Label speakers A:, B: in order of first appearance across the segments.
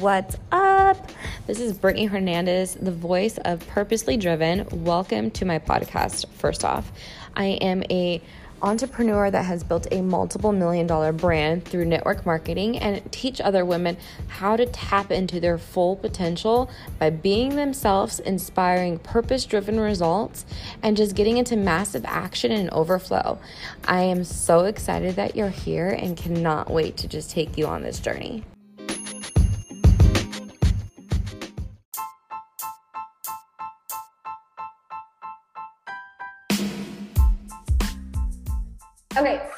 A: What's up? This is Brittany Hernandez, the voice of Purposely Driven. Welcome to my podcast. First off, I am a entrepreneur that has built a multiple million dollar brand through network marketing and teach other women how to tap into their full potential by being themselves, inspiring purpose driven results, and just getting into massive action and overflow. I am so excited that you're here and cannot wait to just take you on this journey.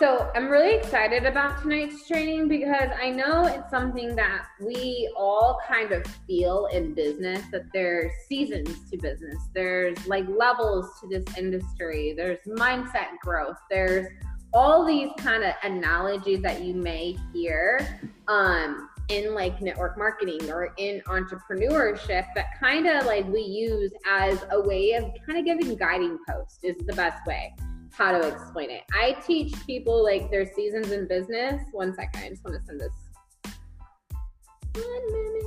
A: So I'm really excited about tonight's training because I know it's something that we all kind of feel in business that there's seasons to business. There's like levels to this industry. There's mindset growth. There's all these kind of analogies that you may hear um, in like network marketing or in entrepreneurship that kind of like we use as a way of kind of giving guiding post is the best way how to explain it. I teach people like their seasons in business. One second, I just want to send this. One minute.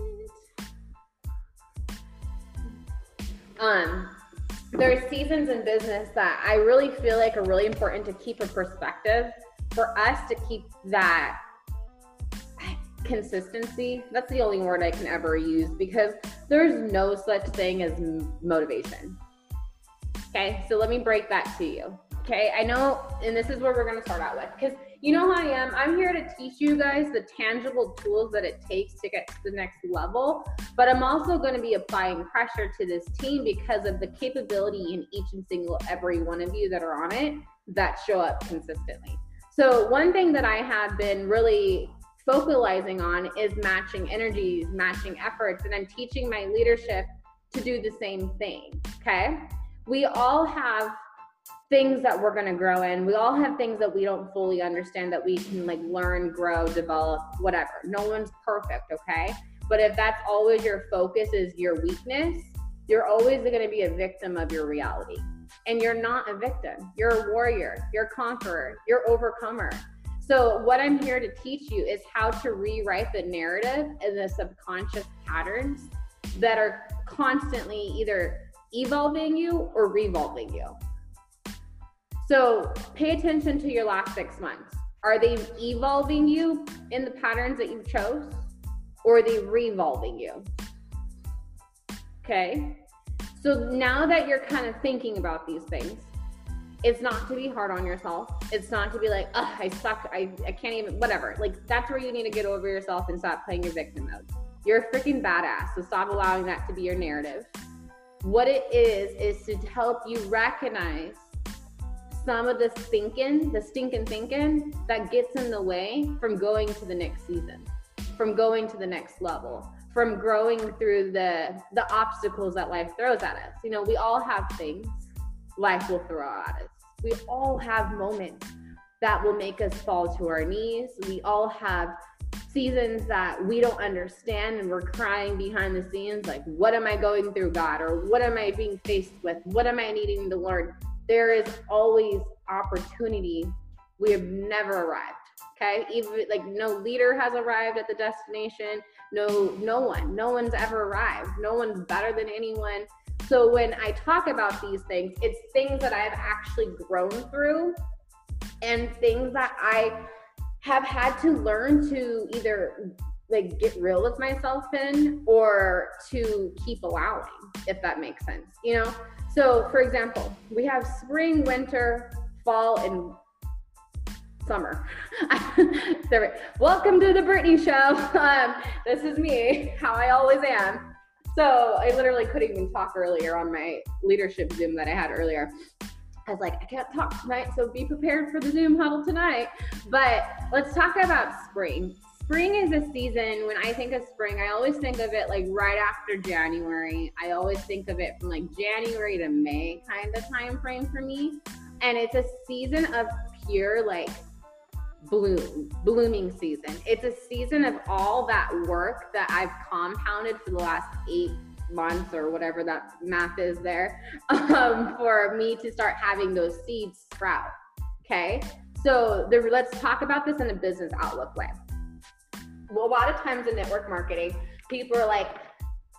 A: Um, there's seasons in business that I really feel like are really important to keep a perspective for us to keep that consistency. That's the only word I can ever use because there's no such thing as motivation. Okay, so let me break that to you. Okay, I know, and this is where we're gonna start out with because you know how I am. I'm here to teach you guys the tangible tools that it takes to get to the next level, but I'm also gonna be applying pressure to this team because of the capability in each and single every one of you that are on it that show up consistently. So, one thing that I have been really focalizing on is matching energies, matching efforts, and I'm teaching my leadership to do the same thing. Okay. We all have things that we're going to grow in. We all have things that we don't fully understand that we can like learn, grow, develop, whatever. No one's perfect, okay? But if that's always your focus is your weakness, you're always going to be a victim of your reality. And you're not a victim. You're a warrior, you're a conqueror, you're overcomer. So what I'm here to teach you is how to rewrite the narrative and the subconscious patterns that are constantly either evolving you or revolving you. So pay attention to your last six months. Are they evolving you in the patterns that you chose, or are they revolving you? Okay. So now that you're kind of thinking about these things, it's not to be hard on yourself. It's not to be like, oh, I suck. I, I can't even, whatever. Like, that's where you need to get over yourself and stop playing your victim mode. You're a freaking badass. So stop allowing that to be your narrative. What it is, is to help you recognize some of the thinking, the stinking thinking that gets in the way from going to the next season, from going to the next level, from growing through the the obstacles that life throws at us. You know, we all have things life will throw at us. We all have moments that will make us fall to our knees. We all have seasons that we don't understand and we're crying behind the scenes like what am i going through god or what am i being faced with what am i needing to learn there is always opportunity. We have never arrived. Okay. Even like no leader has arrived at the destination. No, no one, no one's ever arrived. No one's better than anyone. So when I talk about these things, it's things that I've actually grown through and things that I have had to learn to either like get real with myself in or to keep allowing, if that makes sense. You know, so, for example, we have spring, winter, fall, and summer. Welcome to the Brittany Show. Um, this is me, how I always am. So, I literally couldn't even talk earlier on my leadership Zoom that I had earlier. I was like, I can't talk tonight, so be prepared for the Zoom huddle tonight. But let's talk about spring spring is a season when I think of spring, I always think of it like right after January. I always think of it from like January to May kind of time frame for me. And it's a season of pure like bloom, blooming season. It's a season of all that work that I've compounded for the last eight months or whatever that math is there um, for me to start having those seeds sprout. Okay. So let's talk about this in a business outlook way a lot of times in network marketing, people are like,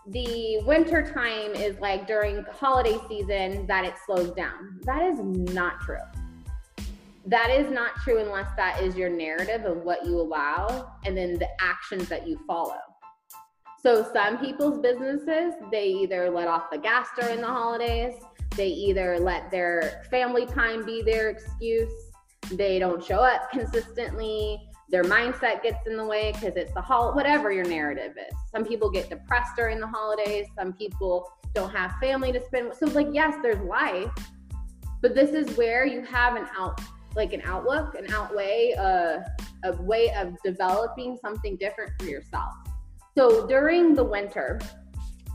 A: the winter time is like during holiday season that it slows down. That is not true. That is not true unless that is your narrative of what you allow and then the actions that you follow. So some people's businesses, they either let off the gas during the holidays, they either let their family time be their excuse, they don't show up consistently, their mindset gets in the way because it's the hol whatever your narrative is. Some people get depressed during the holidays, some people don't have family to spend with. So like yes, there's life, but this is where you have an out like an outlook, an outweigh, uh, a way of developing something different for yourself. So during the winter,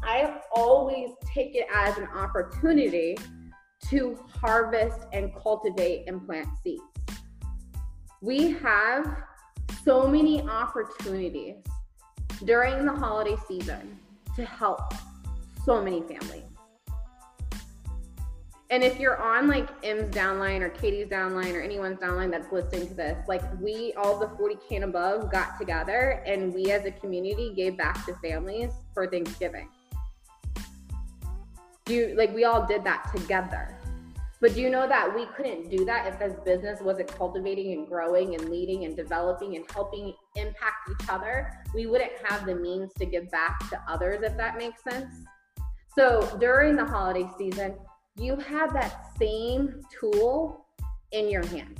A: I always take it as an opportunity to harvest and cultivate and plant seeds. We have so many opportunities during the holiday season to help so many families. And if you're on like M's downline or Katie's downline or anyone's downline that's listening to this, like we all the 40K and above got together and we as a community gave back to families for Thanksgiving. You like we all did that together. But do you know that we couldn't do that if this business wasn't cultivating and growing and leading and developing and helping impact each other? We wouldn't have the means to give back to others, if that makes sense. So during the holiday season, you have that same tool in your hand.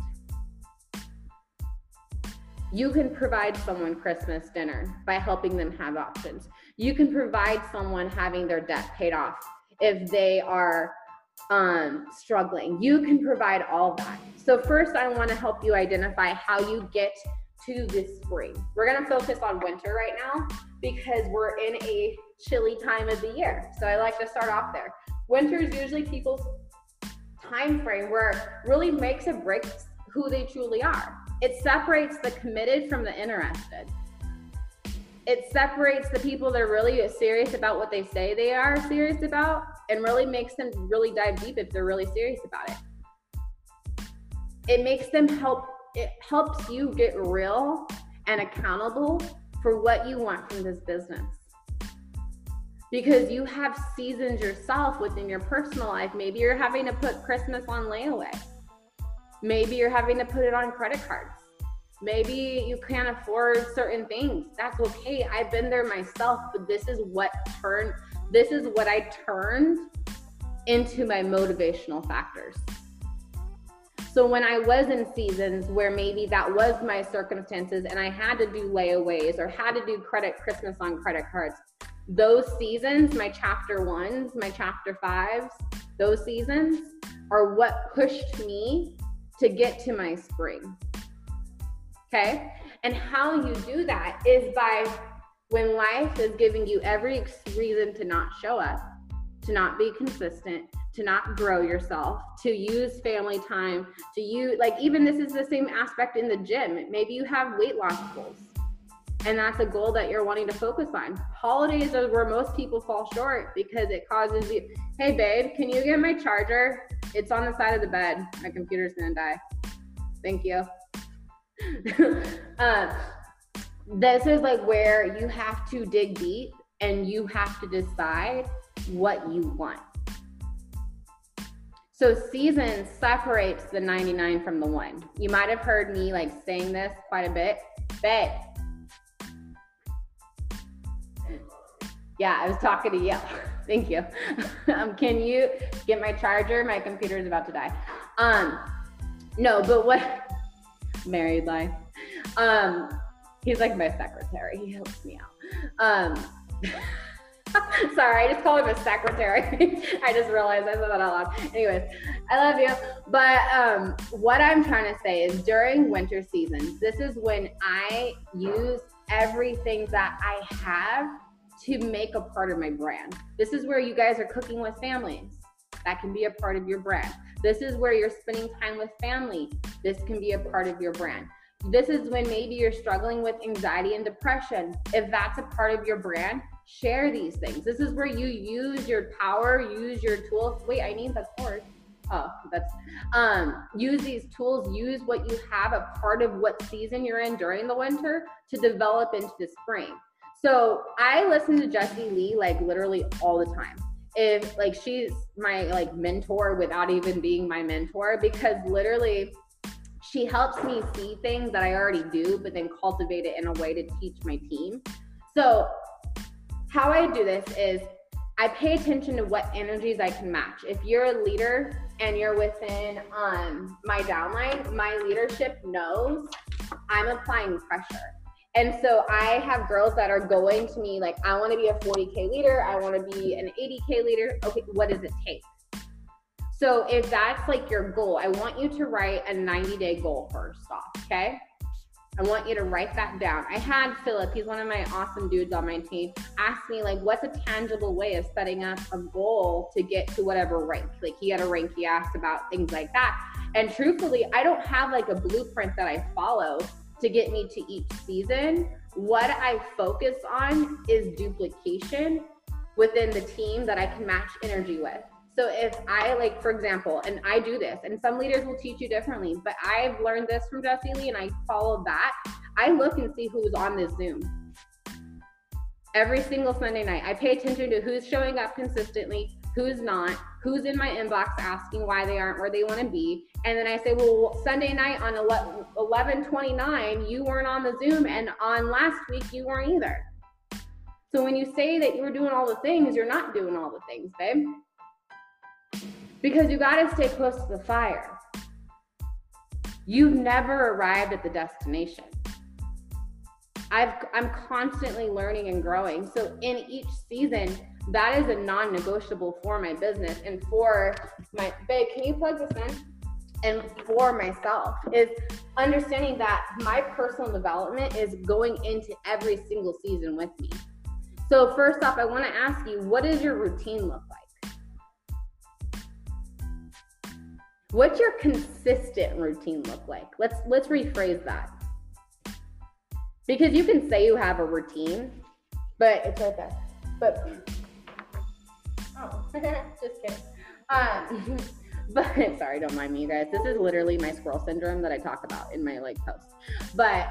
A: You can provide someone Christmas dinner by helping them have options. You can provide someone having their debt paid off if they are um, struggling. You can provide all that. So, first, I want to help you identify how you get to this spring. We're going to focus on winter right now because we're in a chilly time of the year. So, I like to start off there. Winter is usually people's time frame where it really makes or breaks who they truly are. It separates the committed from the interested. It separates the people that are really serious about what they say they are serious about and really makes them really dive deep if they're really serious about it. It makes them help, it helps you get real and accountable for what you want from this business because you have seasons yourself within your personal life. Maybe you're having to put Christmas on layaway. Maybe you're having to put it on credit cards. Maybe you can't afford certain things. That's okay. I've been there myself, but this is what turned this is what I turned into my motivational factors. So when I was in seasons where maybe that was my circumstances and I had to do layaways or had to do credit Christmas on credit cards, those seasons, my chapter ones, my chapter fives, those seasons are what pushed me to get to my spring. Okay. And how you do that is by when life is giving you every reason to not show up, to not be consistent, to not grow yourself, to use family time, to use, like, even this is the same aspect in the gym. Maybe you have weight loss goals and that's a goal that you're wanting to focus on. Holidays are where most people fall short because it causes you, hey babe, can you get my charger? It's on the side of the bed. My computer's gonna die. Thank you. uh, this is like where you have to dig deep and you have to decide what you want. So season separates the 99 from the one. You might have heard me like saying this quite a bit, but Yeah, I was talking to you. Thank you. um, can you get my charger? My computer is about to die. Um, no, but what? Married life. Um, he's like my secretary. He helps me out. Um, sorry, I just called him a secretary. I just realized I said that out loud. Anyways, I love you. But um, what I'm trying to say is during winter seasons, this is when I use everything that I have to make a part of my brand. This is where you guys are cooking with families. That can be a part of your brand. This is where you're spending time with family. This can be a part of your brand. This is when maybe you're struggling with anxiety and depression. If that's a part of your brand, share these things. This is where you use your power, use your tools. Wait, I need the cord. Oh, that's um use these tools, use what you have a part of what season you're in during the winter to develop into the spring. So I listen to Jessie Lee like literally all the time. If like she's my like mentor without even being my mentor, because literally she helps me see things that I already do, but then cultivate it in a way to teach my team. So how I do this is I pay attention to what energies I can match. If you're a leader and you're within um, my downline, my leadership knows I'm applying pressure. And so I have girls that are going to me like, I want to be a 40K leader. I want to be an 80K leader. Okay, what does it take? So if that's like your goal, I want you to write a 90 day goal first off. Okay. I want you to write that down. I had Philip, he's one of my awesome dudes on my team, ask me like, what's a tangible way of setting up a goal to get to whatever rank? Like he had a rank, he asked about things like that. And truthfully, I don't have like a blueprint that I follow to get me to each season. What I focus on is duplication within the team that I can match energy with. So if I like, for example, and I do this, and some leaders will teach you differently, but I've learned this from Jessie Lee and I follow that. I look and see who's on this Zoom. Every single Sunday night, I pay attention to who's showing up consistently, who's not, who's in my inbox asking why they aren't where they want to be. And then I say, well, Sunday night on 1129, you weren't on the Zoom, and on last week, you weren't either. So when you say that you were doing all the things, you're not doing all the things, babe because you got to stay close to the fire. You've never arrived at the destination. I've, I'm constantly learning and growing. So in each season, that is a non-negotiable for my business and for my babe. Can you plug this in? And for myself is understanding that my personal development is going into every single season with me. So first off, I want to ask you, what does your routine look like? What's your consistent routine look like? Let's let's rephrase that. Because you can say you have a routine, but it's okay. But oh, just kidding. Um, but sorry, don't mind me, you guys. This is literally my squirrel syndrome that I talk about in my like post. But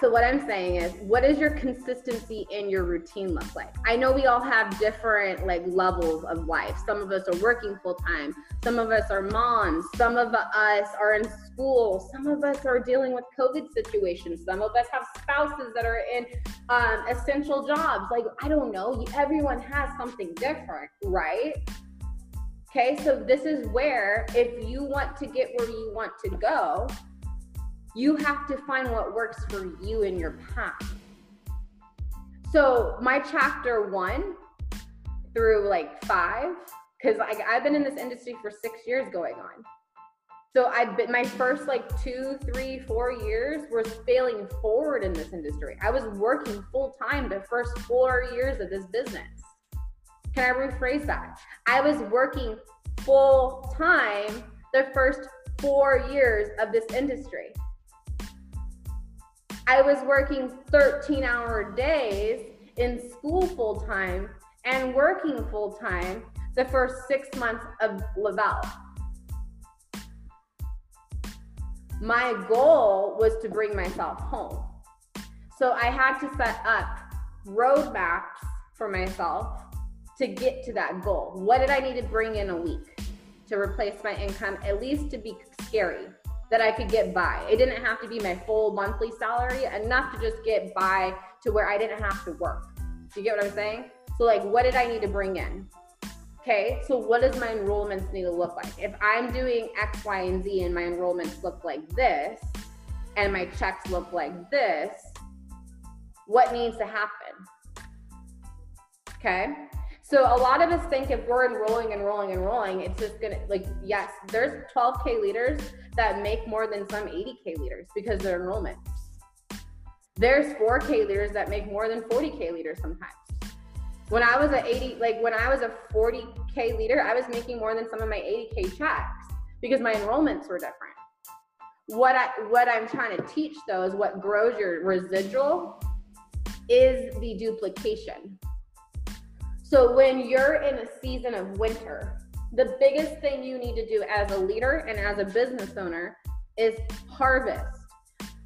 A: so what I'm saying is, what does your consistency in your routine look like? I know we all have different like levels of life. Some of us are working full time. Some of us are moms. Some of us are in school. Some of us are dealing with COVID situations. Some of us have spouses that are in um, essential jobs. Like I don't know. Everyone has something different, right? Okay, so this is where if you want to get where you want to go, you have to find what works for you in your path. So my chapter one through like five, because like I've been in this industry for six years going on. So I've been my first like two, three, four years was failing forward in this industry. I was working full time the first four years of this business. Can I rephrase that? I was working full time the first four years of this industry. I was working 13 hour days in school full time and working full time the first six months of Le-Vel. My goal was to bring myself home. So I had to set up roadmaps for myself to get to that goal. What did I need to bring in a week to replace my income, at least to be scary? That I could get by. It didn't have to be my full monthly salary, enough to just get by to where I didn't have to work. Do you get what I'm saying? So, like, what did I need to bring in? Okay, so what does my enrollments need to look like? If I'm doing X, Y, and Z and my enrollments look like this, and my checks look like this, what needs to happen? Okay, so a lot of us think if we're enrolling, and enrolling, and enrolling, it's just gonna like yes, there's 12k leaders that make more than some 80k leaders because their enrollment. There's 4k leaders that make more than 40k leaders sometimes. When I was a 80, like when I was a 40k leader, I was making more than some of my 80k checks because my enrollments were different. What I what I'm trying to teach though is what grows your residual is the duplication so when you're in a season of winter, the biggest thing you need to do as a leader and as a business owner is harvest.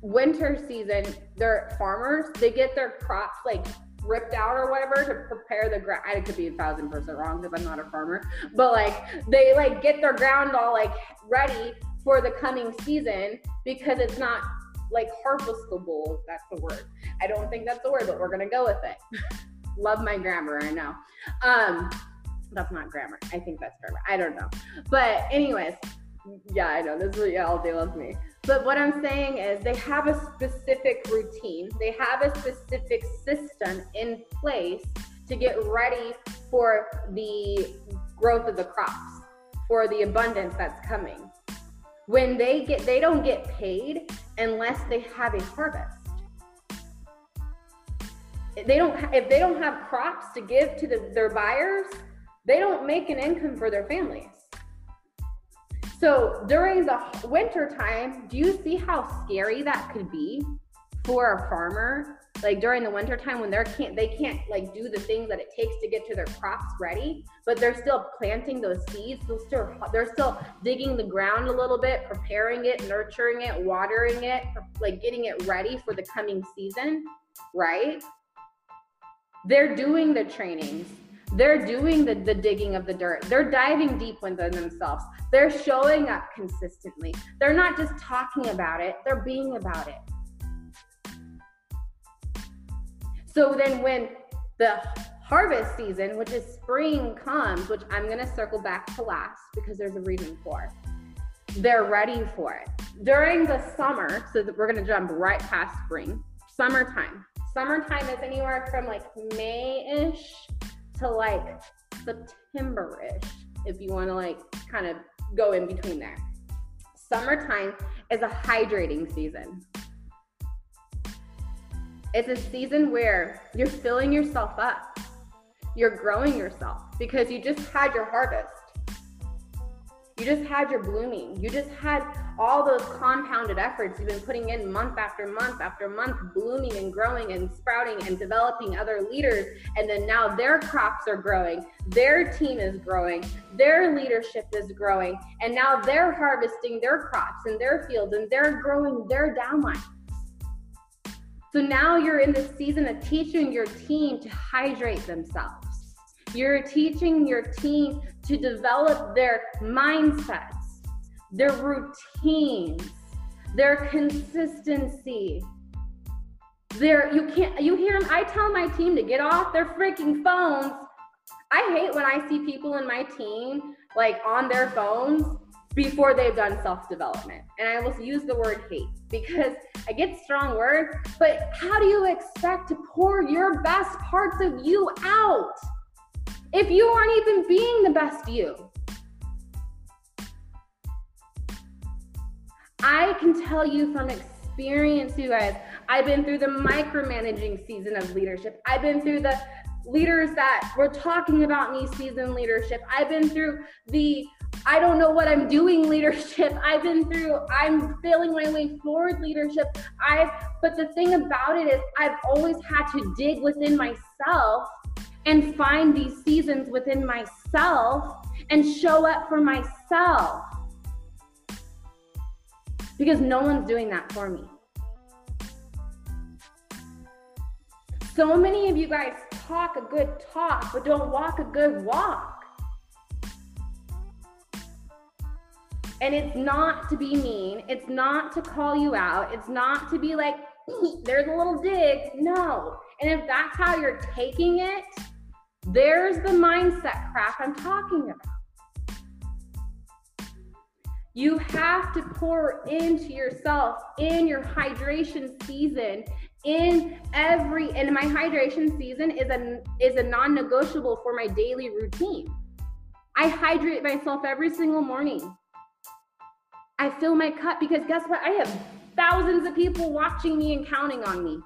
A: winter season, their farmers, they get their crops like ripped out or whatever to prepare the ground. I could be a thousand percent wrong because I'm not a farmer, but like they like get their ground all like ready for the coming season because it's not like harvestable. That's the word. I don't think that's the word, but we're gonna go with it. Love my grammar, I know. Um, that's not grammar. I think that's grammar. I don't know. But anyways, yeah, I know this is yeah, all day loves me. But what I'm saying is they have a specific routine. They have a specific system in place to get ready for the growth of the crops, for the abundance that's coming. When they get they don't get paid unless they have a harvest. They don't if they don't have crops to give to the, their buyers, they don't make an income for their families. So during the winter time, do you see how scary that could be for a farmer? Like during the winter time when they're can't they can't like do the things that it takes to get to their crops ready, but they're still planting those seeds. They're still they're still digging the ground a little bit, preparing it, nurturing it, watering it, like getting it ready for the coming season, right? They're doing the trainings they're doing the, the digging of the dirt. They're diving deep within themselves. They're showing up consistently. They're not just talking about it, they're being about it. So then when the harvest season, which is spring, comes, which I'm going to circle back to last because there's a reason for, they're ready for it. During the summer, so we're going to jump right past spring, summertime. Summertime is anywhere from like May ish to like September ish, if you want to like kind of go in between there. Summertime is a hydrating season. It's a season where you're filling yourself up. You're growing yourself because you just had your harvest. You just had your blooming. You just had all those compounded efforts you've been putting in month after month after month, blooming and growing and sprouting and developing other leaders. And then now their crops are growing, their team is growing, their leadership is growing. And now they're harvesting their crops in their fields and they're growing their downline. So now you're in the season of teaching your team to hydrate themselves. You're teaching your team to develop their mindsets, their routines, their consistency. Their you can't you hear them. I tell my team to get off their freaking phones. I hate when I see people in my team like on their phones before they've done self development. And I will use the word hate because I get strong words, but how do you expect to pour your best parts of you out? If you aren't even being the best you. I can tell you from experience, you guys, I've been through the micromanaging season of leadership. I've been through the leaders that were talking about me season leadership. I've been through the I don't know what I'm doing leadership. I've been through I'm feeling my way forward leadership. I've but the thing about it is I've always had to dig within myself and find these seasons within myself and show up for myself. Because no one's doing that for me. So many of you guys talk a good talk, but don't walk a good walk. And it's not to be mean, it's not to call you out, it's not to be like, there's a little dig. No. And if that's how you're taking it, there's the mindset crap I'm talking about. You have to pour into yourself in your hydration season in every and my hydration season is a is a non-negotiable for my daily routine. I hydrate myself every single morning. I fill my cup because guess what? I have thousands of people watching me and counting on me.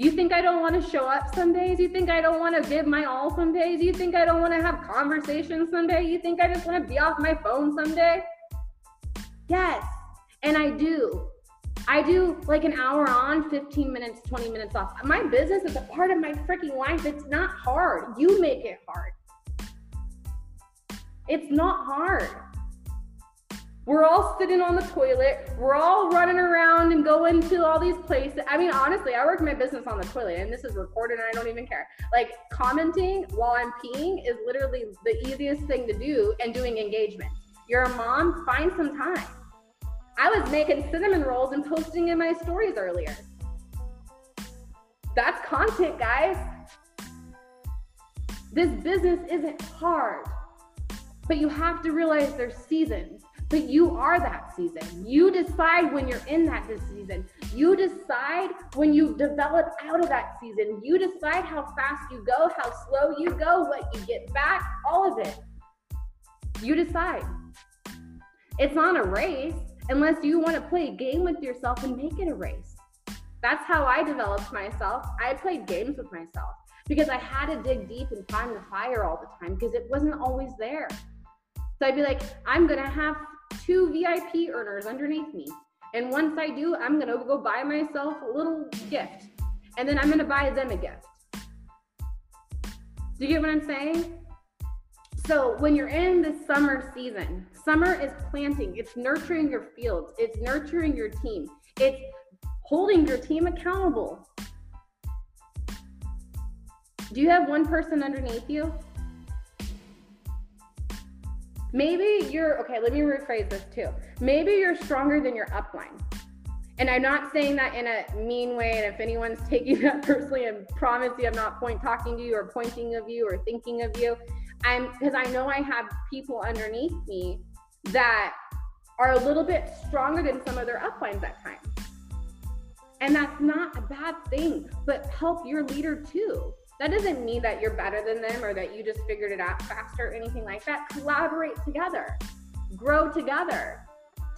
A: You think I don't want to show up some days? You think I don't want to give my all some days? You think I don't want to have conversations someday? You think I just want to be off my phone someday? Yes, and I do. I do like an hour on, 15 minutes, 20 minutes off. My business is a part of my freaking life. It's not hard. You make it hard. It's not hard. We're all sitting on the toilet. We're all running around and going to all these places. I mean, honestly, I work my business on the toilet and this is recorded and I don't even care. Like commenting while I'm peeing is literally the easiest thing to do and doing engagement. You're a mom, find some time. I was making cinnamon rolls and posting in my stories earlier. That's content, guys. This business isn't hard, but you have to realize there's seasons. But you are that season. You decide when you're in that season. You decide when you develop out of that season. You decide how fast you go, how slow you go, what you get back, all of it. You decide. It's not a race unless you want to play a game with yourself and make it a race. That's how I developed myself. I played games with myself because I had to dig deep and find the fire all the time because it wasn't always there. So I'd be like, I'm going to have two VIP earners underneath me. And once I do, I'm to go buy myself a little gift. And then I'm to buy them a gift. Do you get what I'm saying? So when you're in the summer season, summer is planting, it's nurturing your fields, it's nurturing your team, it's holding your team accountable. Do you have one person underneath you? Maybe you're, okay, let me rephrase this too. Maybe you're stronger than your upline. And I'm not saying that in a mean way. And if anyone's taking that personally, I promise you I'm not point talking to you or pointing of you or thinking of you. I'm because I know I have people underneath me that are a little bit stronger than some of their uplines at times. And that's not a bad thing, but help your leader too. That doesn't mean that you're better than them or that you just figured it out faster or anything like that. Collaborate together, grow together,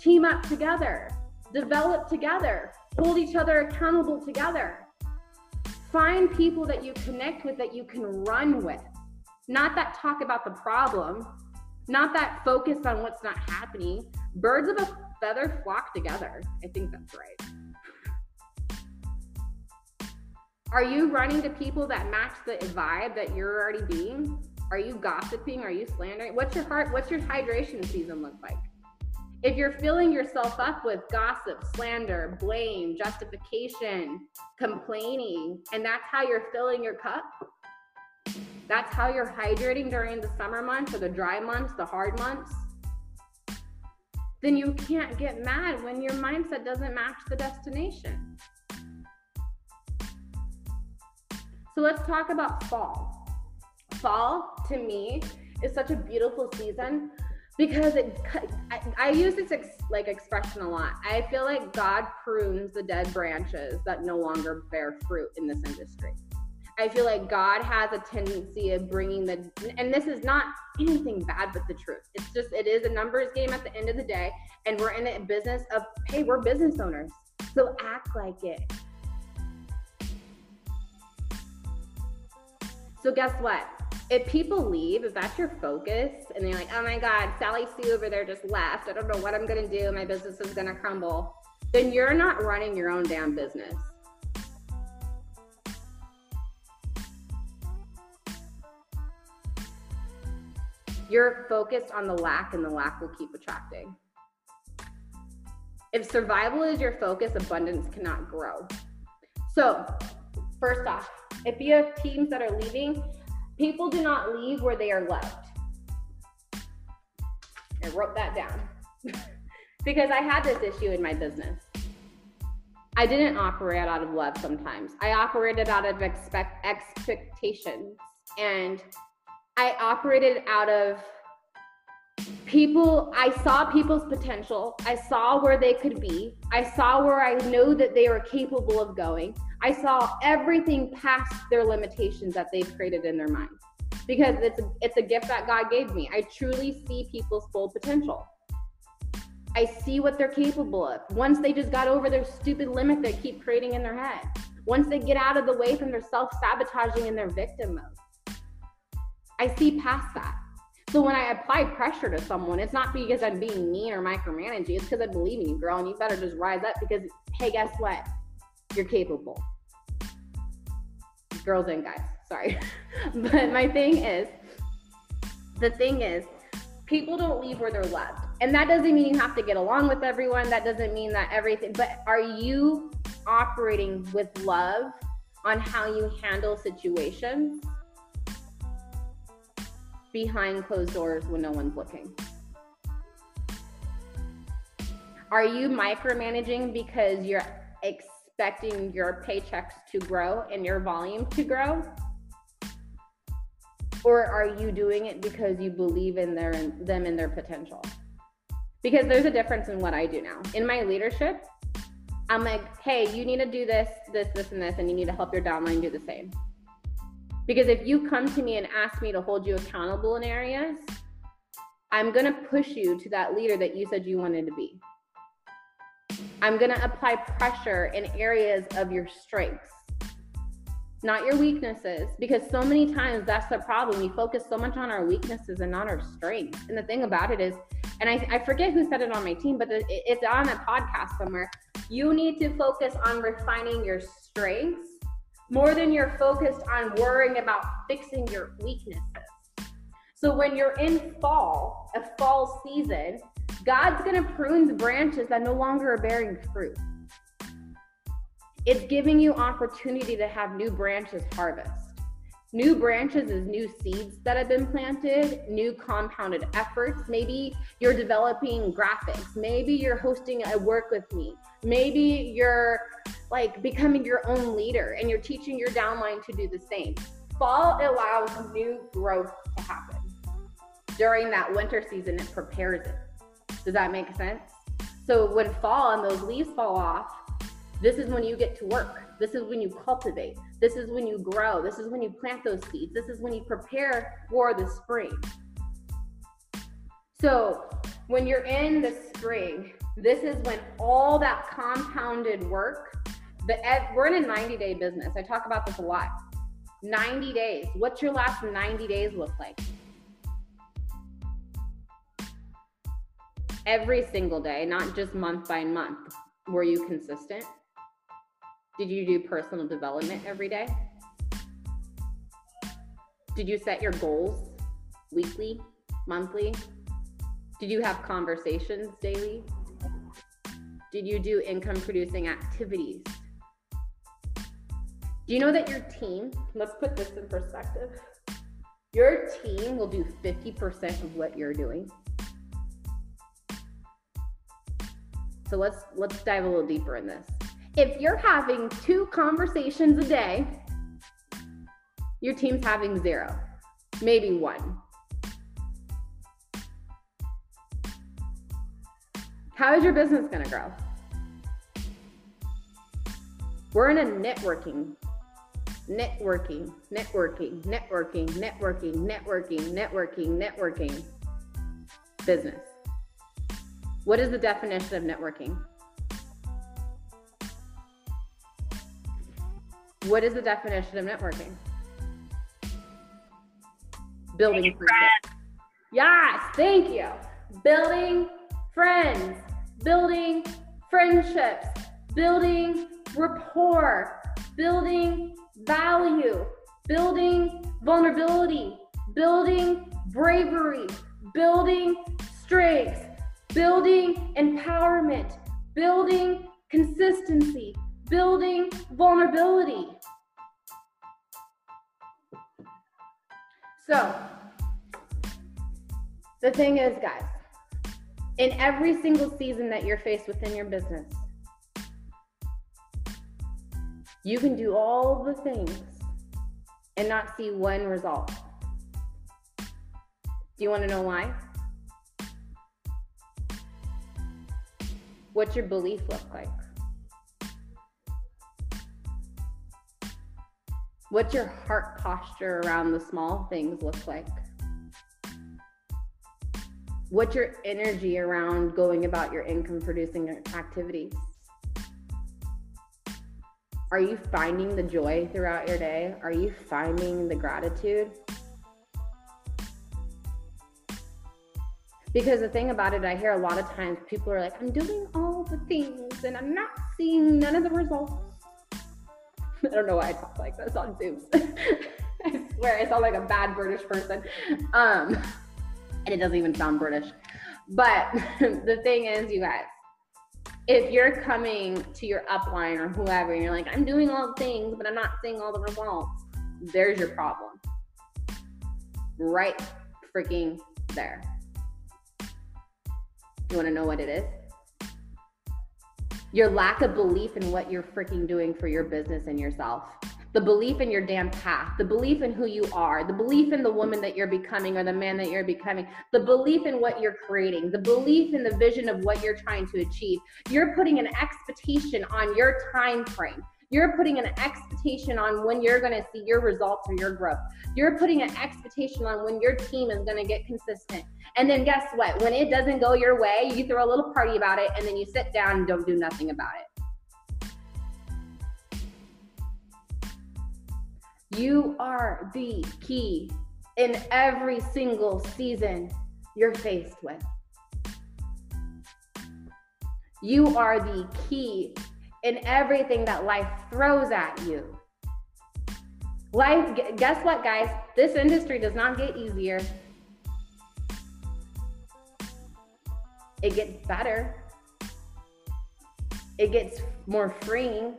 A: team up together, develop together, hold each other accountable together. Find people that you connect with that you can run with. Not that talk about the problem, not that focus on what's not happening. Birds of a feather flock together. I think that's right. Are you running to people that match the vibe that you're already being? Are you gossiping? Are you slandering? What's your heart? What's your hydration season look like? If you're filling yourself up with gossip, slander, blame, justification, complaining, and that's how you're filling your cup, that's how you're hydrating during the summer months or the dry months, the hard months, then you can't get mad when your mindset doesn't match the destination. So let's talk about fall. Fall to me is such a beautiful season because it I, I use this ex, like expression a lot. I feel like God prunes the dead branches that no longer bear fruit in this industry. I feel like God has a tendency of bringing the, and this is not anything bad but the truth. It's just, it is a numbers game at the end of the day. And we're in a business of, hey, we're business owners. So act like it. So guess what? If people leave, if that's your focus, and they're like, oh my God, Sally Sue over there just left. I don't know what I'm gonna do. My business is gonna crumble. Then you're not running your own damn business. You're focused on the lack, and the lack will keep attracting. If survival is your focus, abundance cannot grow. So, first off, if you have teams that are leaving, people do not leave where they are loved. I wrote that down because I had this issue in my business. I didn't operate out of love sometimes. I operated out of expect expectations and I operated out of people i saw people's potential i saw where they could be i saw where i know that they were capable of going I saw everything past their limitations that they've created in their minds because it's a, it's a gift that God gave me. I truly see people's full potential. I see what they're capable of. Once they just got over their stupid limit they keep creating in their head. Once they get out of the way from their self-sabotaging and their victim mode. I see past that. So when I apply pressure to someone, it's not because I'm being mean or micromanaging. It's because I believe in you, girl, and you better just rise up because, hey, guess what? You're capable girls and guys, sorry. but my thing is, the thing is, people don't leave where they're loved. and that doesn't mean you have to get along with everyone. That doesn't mean that everything, but are you operating with love on how you handle situations behind closed doors when no one's looking? Are you micromanaging because you're expecting your paychecks to grow and your volume to grow? Or are you doing it because you believe in their them and their potential? because there's a difference in what I do now. In my leadership, I'm like, hey, you need to do this, this, this, and this, and you need to help your downline do the same. Because if you come to me and ask me to hold you accountable in areas, I'm going to push you to that leader that you said you wanted to be. I'm going to apply pressure in areas of your strengths, not your weaknesses. Because so many times that's the problem. We focus so much on our weaknesses and not our strengths. And the thing about it is, and I, I forget who said it on my team, but it's on a podcast somewhere. You need to focus on refining your strengths more than you're focused on worrying about fixing your weaknesses. So when you're in fall, a fall season, God's going to prune the branches that no longer are bearing fruit. It's giving you opportunity to have new branches harvest. New branches is new seeds that have been planted, new compounded efforts. Maybe you're developing graphics. Maybe you're hosting a work with me. Maybe you're like becoming your own leader and you're teaching your downline to do the same. Fall allows new growth to happen. During that winter season, it prepares it. Does that make sense? So when fall and those leaves fall off, this is when you get to work. This is when you cultivate. This is when you grow. This is when you plant those seeds. This is when you prepare for the spring. So, when you're in the spring, this is when all that compounded work, the, we're in a 90 day business. I talk about this a lot. 90 days. What's your last 90 days look like? Every single day, not just month by month. Were you consistent? Did you do personal development every day? Did you set your goals weekly, monthly? Did you have conversations daily? Did you do income producing activities? Do you know that your team, let's put this in perspective, your team will do 50% of what you're doing. So let's let's dive a little deeper in this if you're having two conversations a day, your team's having zero, maybe one. How is your business going to grow? We're in a networking, networking, networking, networking, networking, networking, networking, networking business. What is the definition of networking? What is the definition of networking? Building friendships. Yes, thank you. Building friends, building friendships, building rapport, building value, building vulnerability, building bravery, building strengths, building empowerment, building consistency, building vulnerability. So, the thing is, guys, in every single season that you're faced within your business, you can do all the things and not see one result. Do you want to know why? What's your belief look like? What's your heart posture around the small things look like? What's your energy around going about your income producing activities? Are you finding the joy throughout your day? Are you finding the gratitude? Because the thing about it, I hear a lot of times people are like, I'm doing all the things and I'm not seeing none of the results. I don't know why I talk like this on Zooms. I swear I sound like a bad British person. Um, and it doesn't even sound British. But the thing is, you guys, if you're coming to your upline or whoever and you're like, I'm doing all the things, but I'm not seeing all the results, there's your problem. Right freaking there. You wanna know what it is? Your lack of belief in what you're freaking doing for your business and yourself. The belief in your damn path, the belief in who you are, the belief in the woman that you're becoming or the man that you're becoming, the belief in what you're creating, the belief in the vision of what you're trying to achieve. You're putting an expectation on your time frame. You're putting an expectation on when you're going to see your results or your growth. You're putting an expectation on when your team is going to get consistent. And then guess what? When it doesn't go your way, you throw a little party about it and then you sit down and don't do nothing about it. You are the key in every single season you're faced with. You are the key in everything that life throws at you. Life, guess what, guys? This industry does not get easier, it gets better, it gets more freeing,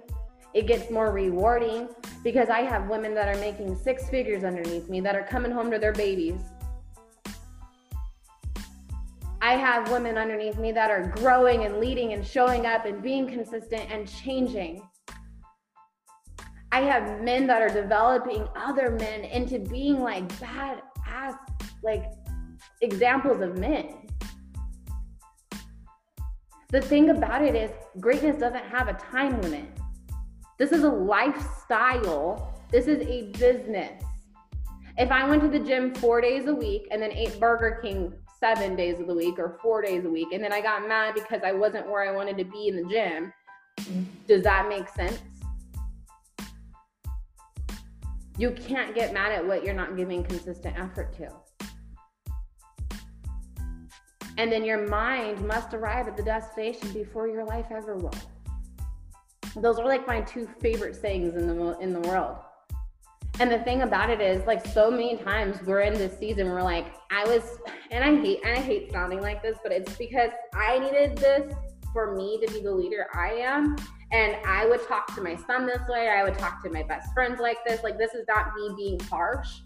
A: it gets more rewarding because I have women that are making six figures underneath me that are coming home to their babies. I have women underneath me that are growing and leading and showing up and being consistent and changing. I have men that are developing other men into being like badass, like examples of men. The thing about it is, greatness doesn't have a time limit. This is a lifestyle. This is a business. If I went to the gym four days a week and then ate Burger King seven days of the week or four days a week, and then I got mad because I wasn't where I wanted to be in the gym, does that make sense? You can't get mad at what you're not giving consistent effort to. And then your mind must arrive at the destination before your life ever will. Those are like my two favorite sayings in the in the world. And the thing about it is, like so many times we're in this season, we're like, I was, and I hate, and I hate sounding like this, but it's because I needed this for me to be the leader I am. And I would talk to my son this way, I would talk to my best friends like this. Like, this is not me being harsh.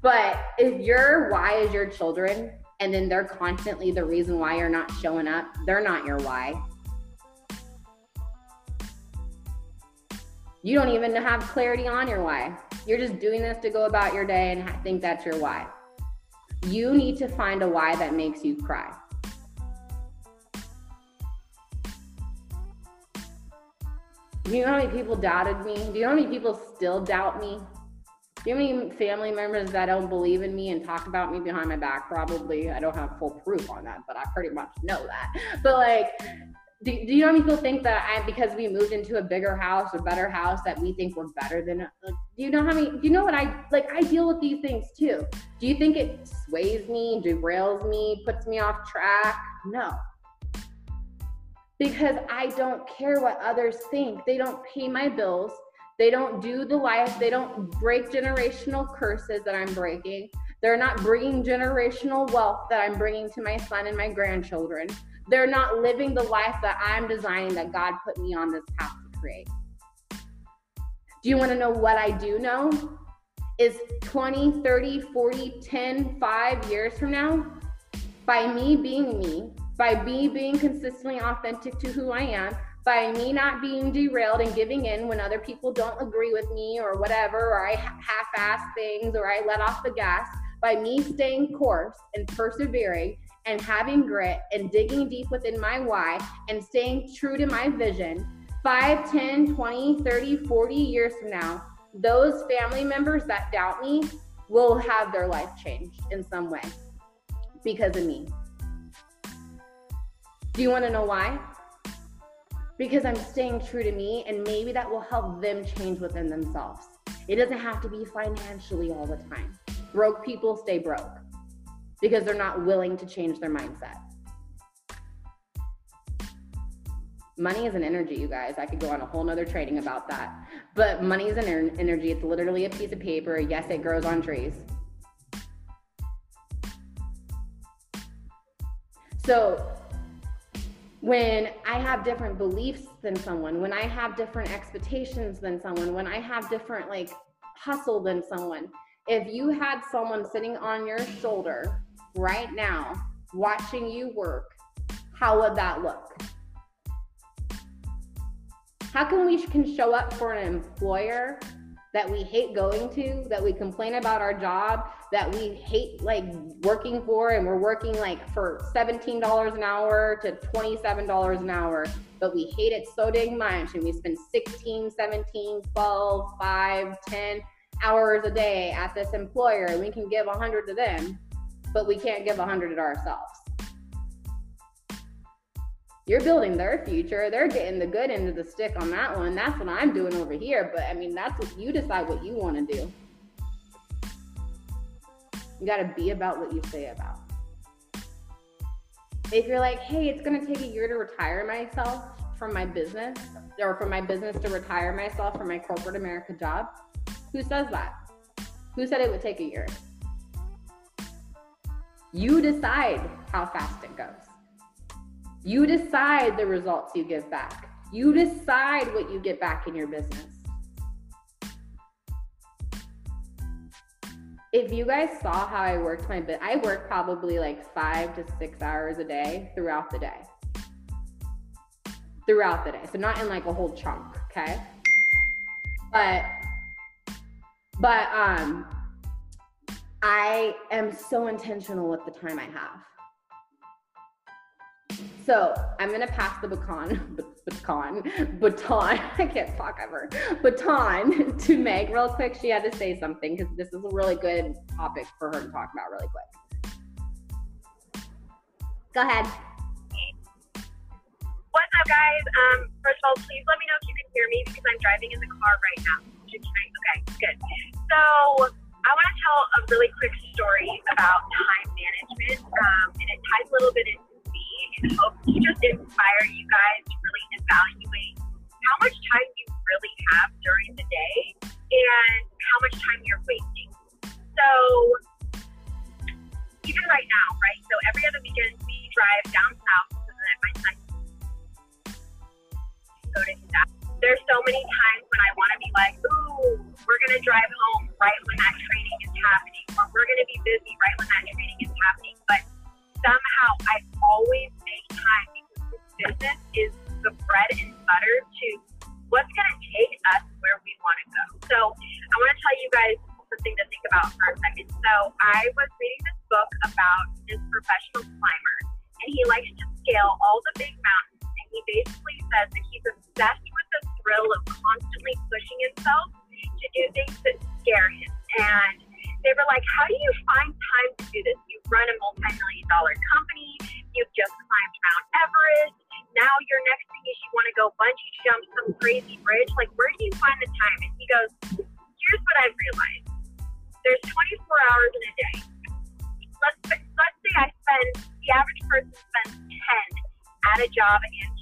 A: But if your why is your children, and then they're constantly the reason why you're not showing up, they're not your why. You don't even have clarity on your why. You're just doing this to go about your day and think that's your why. You need to find a why that makes you cry. Do you know how many people doubted me? Do you know how many people still doubt me? Do you have any family members that don't believe in me and talk about me behind my back? Probably. I don't have full proof on that, but I pretty much know that. But like, do, do you know how many people think that I, because we moved into a bigger house, a better house, that we think we're better than? Uh, like, do you know how many? Do you know what I like? I deal with these things too. Do you think it sways me, derails me, puts me off track? No, because I don't care what others think. They don't pay my bills. They don't do the life. They don't break generational curses that I'm breaking. They're not bringing generational wealth that I'm bringing to my son and my grandchildren they're not living the life that I'm designing that God put me on this path to create. Do you want to know what I do know? Is 20, 30, 40, 10, 5 years from now, by me being me, by me being consistently authentic to who I am, by me not being derailed and giving in when other people don't agree with me or whatever, or I half ass things or I let off the gas, by me staying course and persevering and having grit and digging deep within my why and staying true to my vision, 5, 10, 20, 30, 40 years from now, those family members that doubt me will have their life changed in some way because of me. Do you want to know why? Because I'm staying true to me, and maybe that will help them change within themselves. It doesn't have to be financially all the time. Broke people stay broke because they're not willing to change their mindset. Money is an energy, you guys. I could go on a whole nother training about that. But money is an er- energy. It's literally a piece of paper. Yes, it grows on trees. So when I have different beliefs than someone, when I have different expectations than someone, when I have different like hustle than someone, if you had someone sitting on your shoulder right now watching you work, how would that look? How can we can show up for an employer that we hate going to, that we complain about our job, that we hate like working for, and we're working like for $17 an hour to $27 an hour, but we hate it so dang much, and we spend 16, 17, 12, 5, 10 hours a day at this employer, and we can give 100 to them, but we can't give 100 to ourselves. You're building their future. They're getting the good end of the stick on that one. That's what I'm doing over here. But I mean, that's what you decide what you want to do. You got to be about what you say about. If you're like, hey, it's going to take a year to retire myself from my business or from my business to retire myself from my corporate America job, who says that? Who said it would take a year? You decide how fast it goes. You decide the results you give back. You decide what you get back in your business. If you guys saw how I worked my bit, I work probably like five to six hours a day throughout the day. Throughout the day. So not in like a whole chunk, okay? But but um I am so intentional with the time I have. So I'm gonna pass the baton, baton, baton. I can't talk ever. Baton to Meg real quick. She had to say something because this is a really good topic for her to talk about really quick. Go ahead.
B: What's up, guys? Um, first of all, please let me know if you can hear me because I'm driving in the car right now. Okay, good. So I want to tell a really quick story about time management, um, and it ties a little bit into me and hope to just inspire you guys to really evaluate how much time you really have during the day and how much time you're wasting. So, even right now, right? So, every other weekend we drive down south so that my son go to his There's so many times when I want to be like, ooh, we're going to drive home right when that training is happening, or we're going to be busy right when that training is happening. But somehow I always make time because this business is the bread and butter to what's going to take us where we want to go. So I want to tell you guys something to think about for a second. So I was reading this book about this professional climber, and he likes to scale all the big mountains. And he basically says that he's obsessed with the thrill of constantly pushing himself to do things that scare him. And they were like, How do you find time to do this? You run a multi million dollar company, you've just climbed Mount Everest. Now your next thing is you want to go bungee jump some crazy bridge. Like, where do you find the time? And he goes, Here's what I've realized there's 24 hours in a day. Let's, let's say I spend, the average person spends 10 at a job and.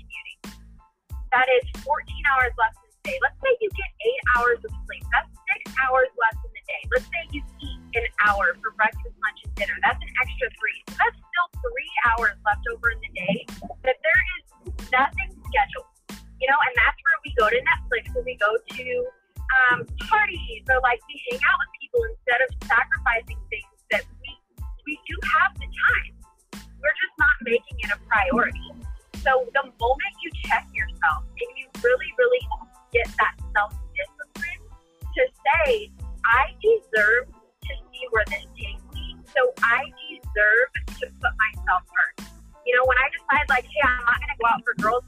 B: That is 14 hours less in the day. Let's say you get eight hours of sleep. That's six hours less in the day. Let's say you eat an hour for breakfast, lunch, and dinner. That's an extra three. So that's still three hours left over in the day that there is nothing scheduled. You know, and that's where we go to Netflix, where we go to um, parties, or like we hang out with people instead of sacrificing things that we we do have the time. We're just not making it a priority. So the moment you check deserve to see where this takes me. So I deserve to put myself first. You know, when I decide like, hey, I'm not gonna go out for girls'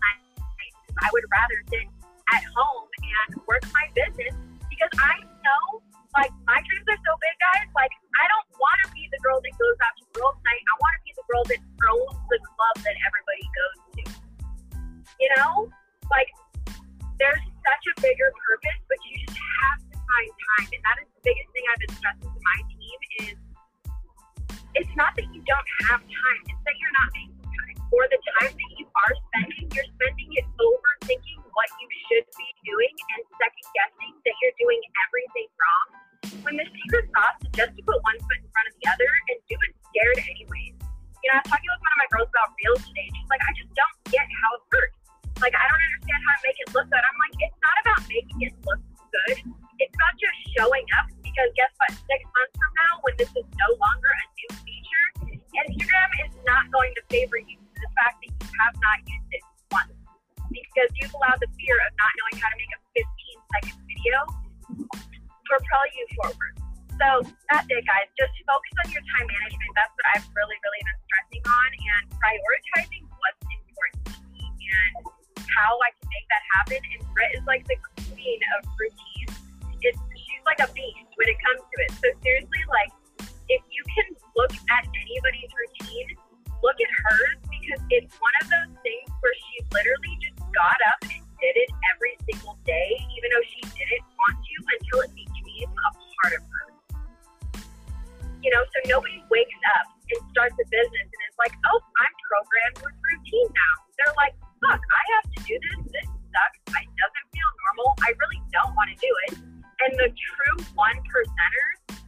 B: now. They're like, fuck, I have to do this. This sucks. It doesn't feel normal. I really don't want to do it. And the true one percenters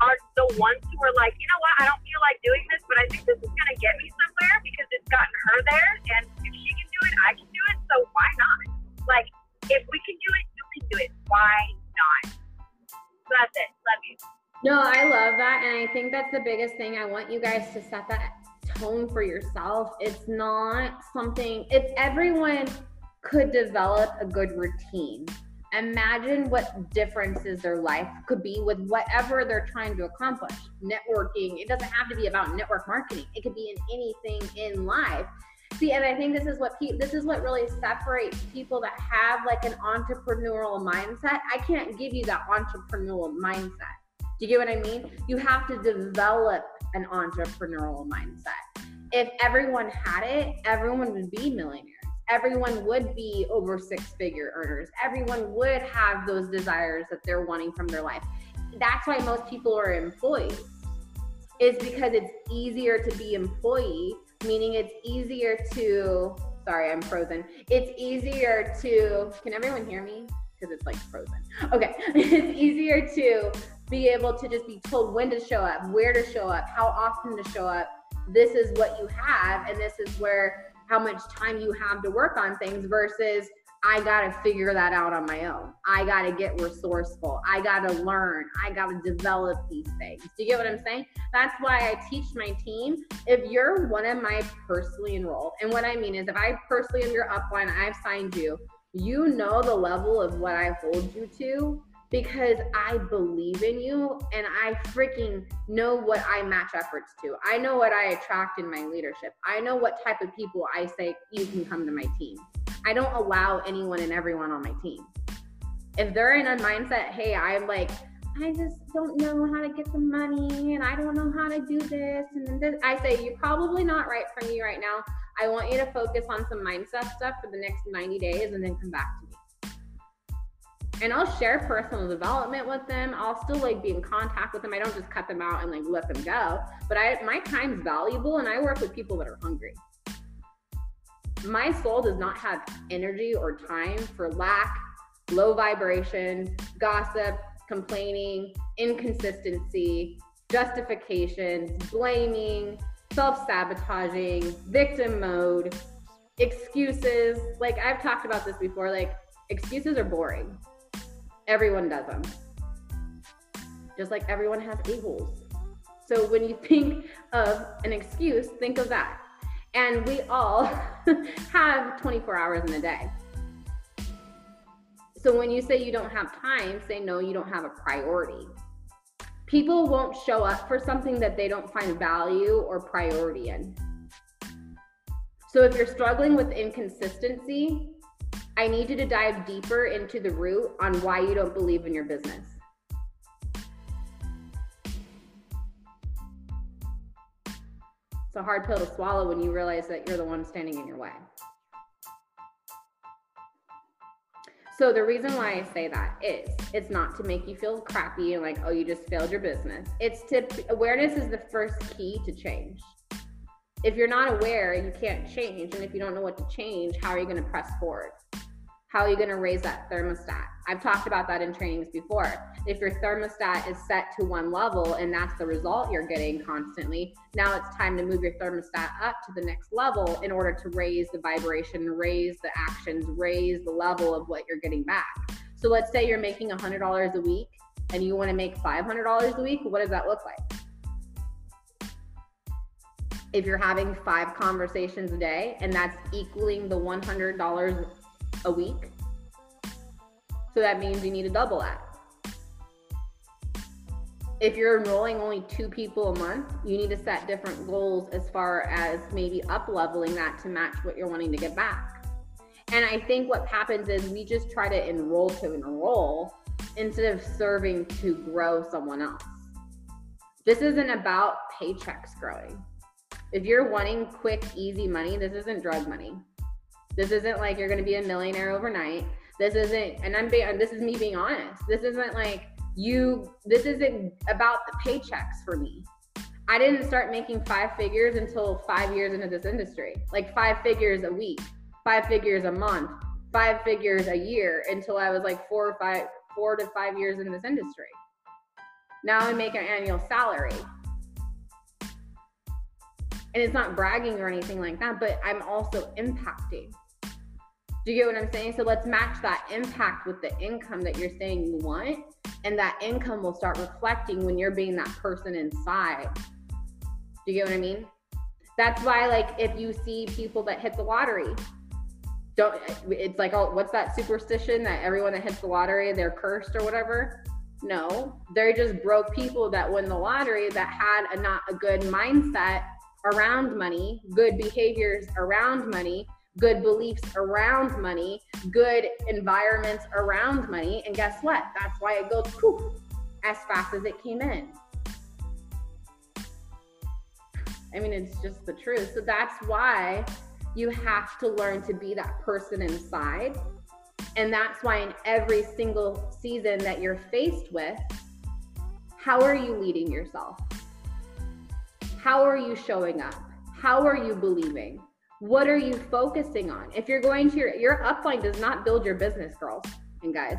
B: are the ones who are like, you know what, I don't feel like doing this, but I think this is going to get me somewhere because it's gotten her there. And if she can do it, I can do it. So why not? Like, if we can do it, you can do it. Why not? So that's it. Love you.
A: No, I love that. And I think that's the biggest thing. I want you guys to set that tone for yourself. It's not something, it's everyone could develop a good routine. Imagine what differences their life could be with whatever they're trying to accomplish. Networking, it doesn't have to be about network marketing. It could be in anything in life. See, and I think this is what pe- this is what really separates people that have like an entrepreneurial mindset. I can't give you that entrepreneurial mindset do you get what I mean? You have to develop an entrepreneurial mindset. If everyone had it, everyone would be millionaires. Everyone would be over six figure earners. Everyone would have those desires that they're wanting from their life. That's why most people are employees. Is because it's easier to be employee, meaning it's easier to sorry, I'm frozen. It's easier to can everyone hear me? Because it's like frozen. Okay. it's easier to be able to just be told when to show up, where to show up, how often to show up. This is what you have, and this is where how much time you have to work on things versus I got to figure that out on my own. I got to get resourceful. I got to learn. I got to develop these things. Do you get what I'm saying? That's why I teach my team. If you're one of my personally enrolled, and what I mean is if I personally am your upline, I've signed you, you know the level of what I hold you to because I believe in you and I freaking know what I match efforts to. I know what I attract in my leadership. I know what type of people I say you can come to my team. I don't allow anyone and everyone on my team. If they're in a mindset, hey, I'm like, I just don't know how to get the money and I don't know how to do this and then this, I say, you're probably not right for me right now. I want you to focus on some mindset stuff for the next 90 days and then come back to me and I'll share personal development with them. I'll still like be in contact with them. I don't just cut them out and like let them go. But I my time's valuable and I work with people that are hungry. My soul does not have energy or time for lack, low vibration, gossip, complaining, inconsistency, justifications, blaming, self-sabotaging, victim mode, excuses. Like I've talked about this before, like excuses are boring everyone does them. Just like everyone has a-holes. So when you think of an excuse, think of that. And we all have 24 hours in a day. So when you say you don't have time, say no, you don't have a priority. People won't show up for something that they don't find value or priority in. So if you're struggling with inconsistency, I need you to dive deeper into the root on why you don't believe in your business. It's a hard pill to swallow when you realize that you're the one standing in your way. So the reason why I say that is it's not to make you feel crappy and like, oh, you just failed your business. It's to awareness is the first key to change. If you're not aware, you can't change. And if you don't know what to change, how are you going to press forward? How are you going to raise that thermostat? I've talked about that in trainings before. If your thermostat is set to one level and that's the result you're getting constantly, now it's time to move your thermostat up to the next level in order to raise the vibration, raise the actions, raise the level of what you're getting back. So let's say you're making $100 a week and you want to make $500 a week. What does that look like? If you're having five conversations a day and that's equaling the $100 a week. So that means you need to double that. If you're enrolling only two people a month, you need to set different goals as far as maybe up leveling that to match what you're wanting to get back. And I think what happens is we just try to enroll to enroll instead of serving to grow someone else. This isn't about paychecks growing. If you're wanting quick, easy money, this isn't drug money. This isn't like you're going to be a millionaire overnight. This isn't, and I'm being, this is me being honest. This isn't like you, this isn't about the paychecks for me. I didn't start making five figures until five years into this industry, like five figures a week, five figures a month, five figures a year until I was like four or five, four to five years in this industry. Now I make an annual salary and it's not bragging or anything like that, but I'm also impacting. Do you get what I'm saying? So let's match that impact with the income that you're saying you want, and that income will start reflecting when you're being that person inside. Do you get what I mean? That's why, like, if you see people that hit the lottery, don't it's like, oh, what's that superstition that everyone that hits the lottery, they're cursed or whatever? No, they're just broke people that win the lottery that had a not a good mindset around money, good behaviors around money, good beliefs around money, good environments around money. And guess what? That's why it goes poof as fast as it came in. I mean, it's just the truth. So that's why you have to learn to be that person inside. And that's why in every single season that you're faced with, how are you leading yourself? How are you showing up? How are you believing? What are you focusing on? If you're going to your your upline does not build your business, girls and guys.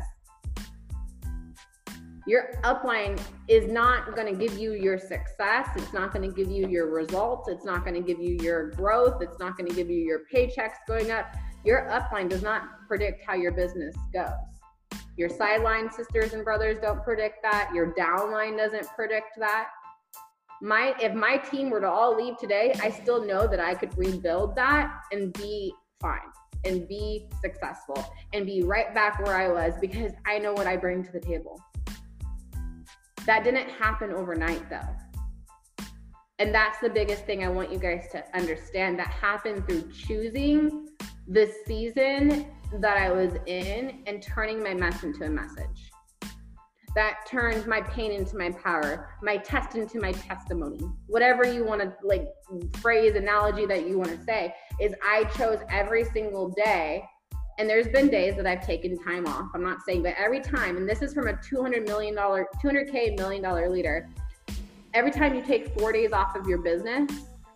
A: Your upline is not going to give you your success. It's not going to give you your results. It's not going to give you your growth. It's not going to give you your paychecks going up. Your upline does not predict how your business goes. Your sideline sisters and brothers don't predict that. Your downline doesn't predict that my if my team were to all leave today, I still know that I could rebuild that and be fine and be successful and be right back where I was because I know what I bring to the table. That didn't happen overnight though. And that's the biggest thing I want you guys to understand that happened through choosing the season that I was in and turning my mess into a message that turns my pain into my power, my test into my testimony. Whatever you want to like phrase, analogy that you want to say, is I chose every single day. And there's been days that I've taken time off. I'm not saying, but every time, and this is from a $200 million, 200K million dollar leader. Every time you take four days off of your business,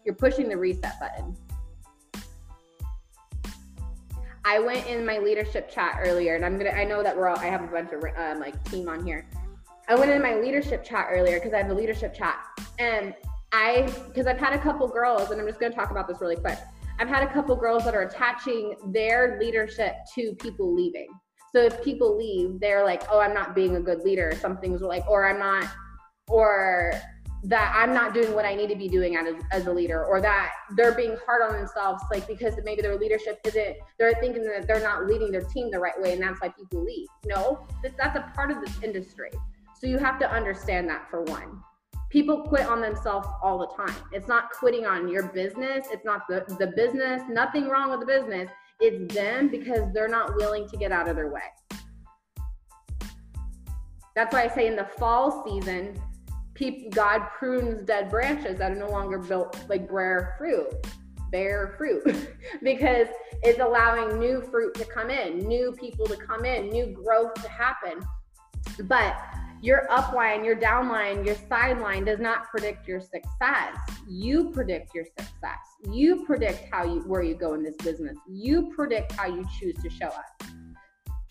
A: you're pushing the reset button. I went in my leadership chat earlier, and I'm gonna. I know that we're all. I have a bunch of um, like team on here. I went in my leadership chat earlier because I have a leadership chat, and I because I've had a couple girls, and I'm just gonna talk about this really quick. I've had a couple girls that are attaching their leadership to people leaving. So if people leave, they're like, "Oh, I'm not being a good leader." Or something's like, or I'm not, or that I'm not doing what I need to be doing as, as a leader, or that they're being hard on themselves, like because maybe their leadership isn't, they're thinking that they're not leading their team the right way, and that's why people leave. No, that's a part of this industry. So you have to understand that for one. People quit on themselves all the time. It's not quitting on your business, it's not the, the business, nothing wrong with the business. It's them because they're not willing to get out of their way. That's why I say in the fall season, people, God prunes dead branches that are no longer built like bear fruit, bear fruit, because it's allowing new fruit to come in, new people to come in, new growth to happen. But your upline, your downline, your sideline does not predict your success. You predict your success. You predict how you where you go in this business. You predict how you choose to show up.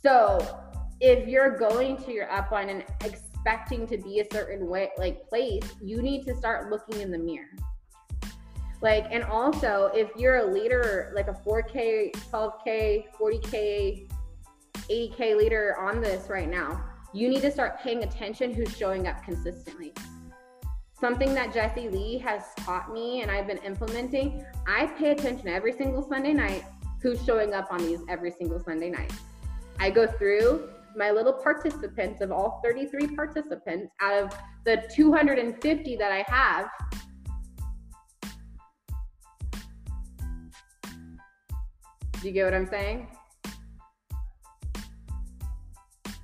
A: So if you're going to your upline and expecting to be a certain way, like place, you need to start looking in the mirror. Like, and also if you're a leader, like a 4K, 12K, 40K, 80K leader on this right now, you need to start paying attention who's showing up consistently. Something that Jesse Lee has taught me and I've been implementing, I pay attention every single Sunday night who's showing up on these every single Sunday night. I go through my little participants of all 33 participants out of the 250 that I have. Do you get what I'm saying?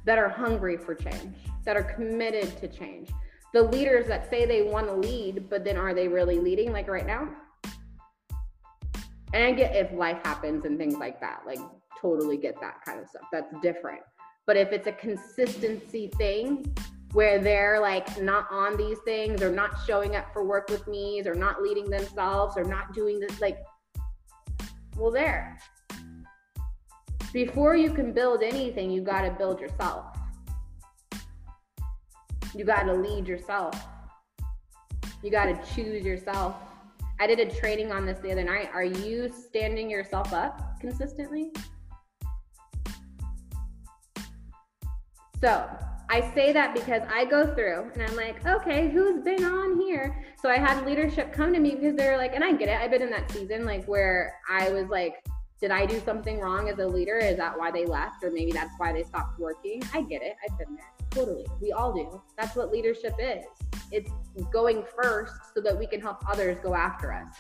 A: That are hungry for change, that are committed to change. The leaders that say they want to lead, but then are they really leading like right now? And I get if life happens and things like that, like totally get that kind of stuff. That's different. But if it's a consistency thing where they're like not on these things or not showing up for work with me or not leading themselves or not doing this, like, well, there. Before you can build anything, you got to build yourself. You got to lead yourself. You got to choose yourself. I did a training on this the other night. Are you standing yourself up consistently? So I say that because I go through and I'm like, okay, who's been on here? So I had leadership come to me because they're like, and I get it. I've been in that season like where I was like, did I do something wrong as a leader? Is that why they left? Or maybe that's why they stopped working? I get it. I've been there. Totally. We all do. That's what leadership is. It's going first so that we can help others go after us.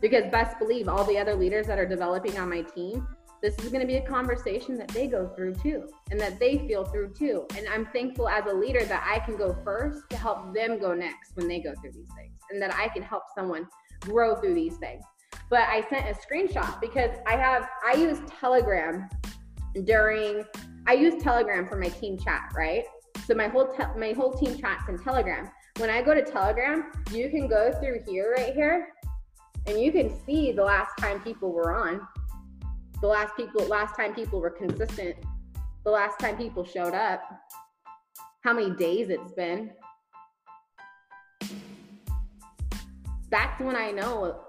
A: Because best believe all the other leaders that are developing on my team, this is going to be a conversation that they go through too and that they feel through too. And I'm thankful as a leader that I can go first to help them go next when they go through these things and that I can help someone grow through these things. But I sent a screenshot because I have, I use Telegram during, I use Telegram for my team chat, right? So my whole, te- my whole team chats in Telegram. When I go to Telegram, you can go through here, right here, and you can see the last time people were on the last people last time people were consistent the last time people showed up how many days it's been. That's when i know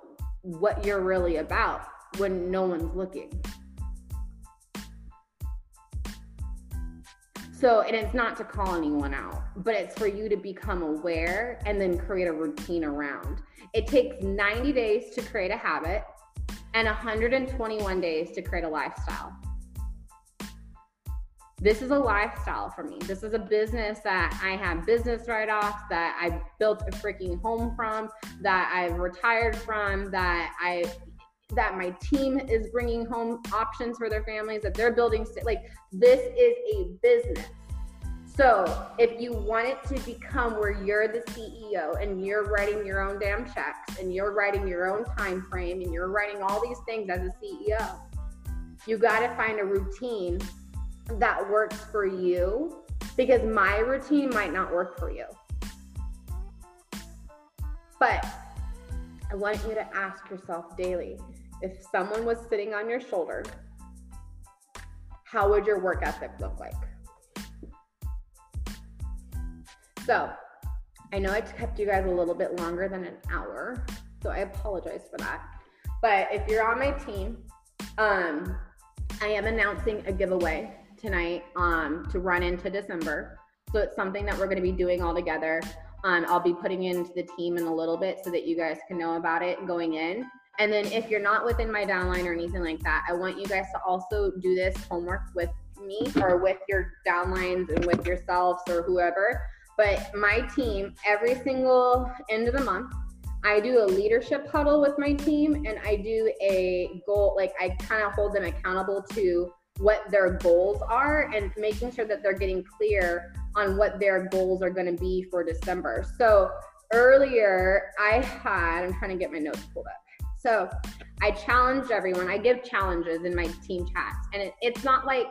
A: what you're really about when no one's looking. So and it's not to call anyone out but it's for you to become aware and then create a routine around. It takes 90 days to create a habit and 121 days to create a lifestyle. This is a lifestyle for me. This is a business that I have business write offs, that I built a freaking home from, that I've retired from, that I that my team is bringing home options for their families that they're building like this is a business so if you want it to become where you're the CEO and you're writing your own damn checks and you're writing your own time frame and you're writing all these things as a CEO, you got to find a routine that works for you because my routine might not work for you. But I want you to ask yourself daily if someone was sitting on your shoulder, how would your work ethic look like? So I know I kept you guys a little bit longer than an hour, so I apologize for that. But if you're on my team, um, I am announcing a giveaway tonight um, to run into December. So it's something that we're going to be doing all together. Um, I'll be putting into the team in a little bit so that you guys can know about it going in. And then if you're not within my downline or anything like that, I want you guys to also do this homework with me or with your downlines and with yourselves or whoever but my team, every single end of the month, I do a leadership huddle with my team and I do a goal, like I kind of hold them accountable to what their goals are and making sure that they're getting clear on what their goals are going to be for December. So earlier I had, I'm trying to get my notes pulled up. So I challenged everyone. I give challenges in my team chats and it, it's not like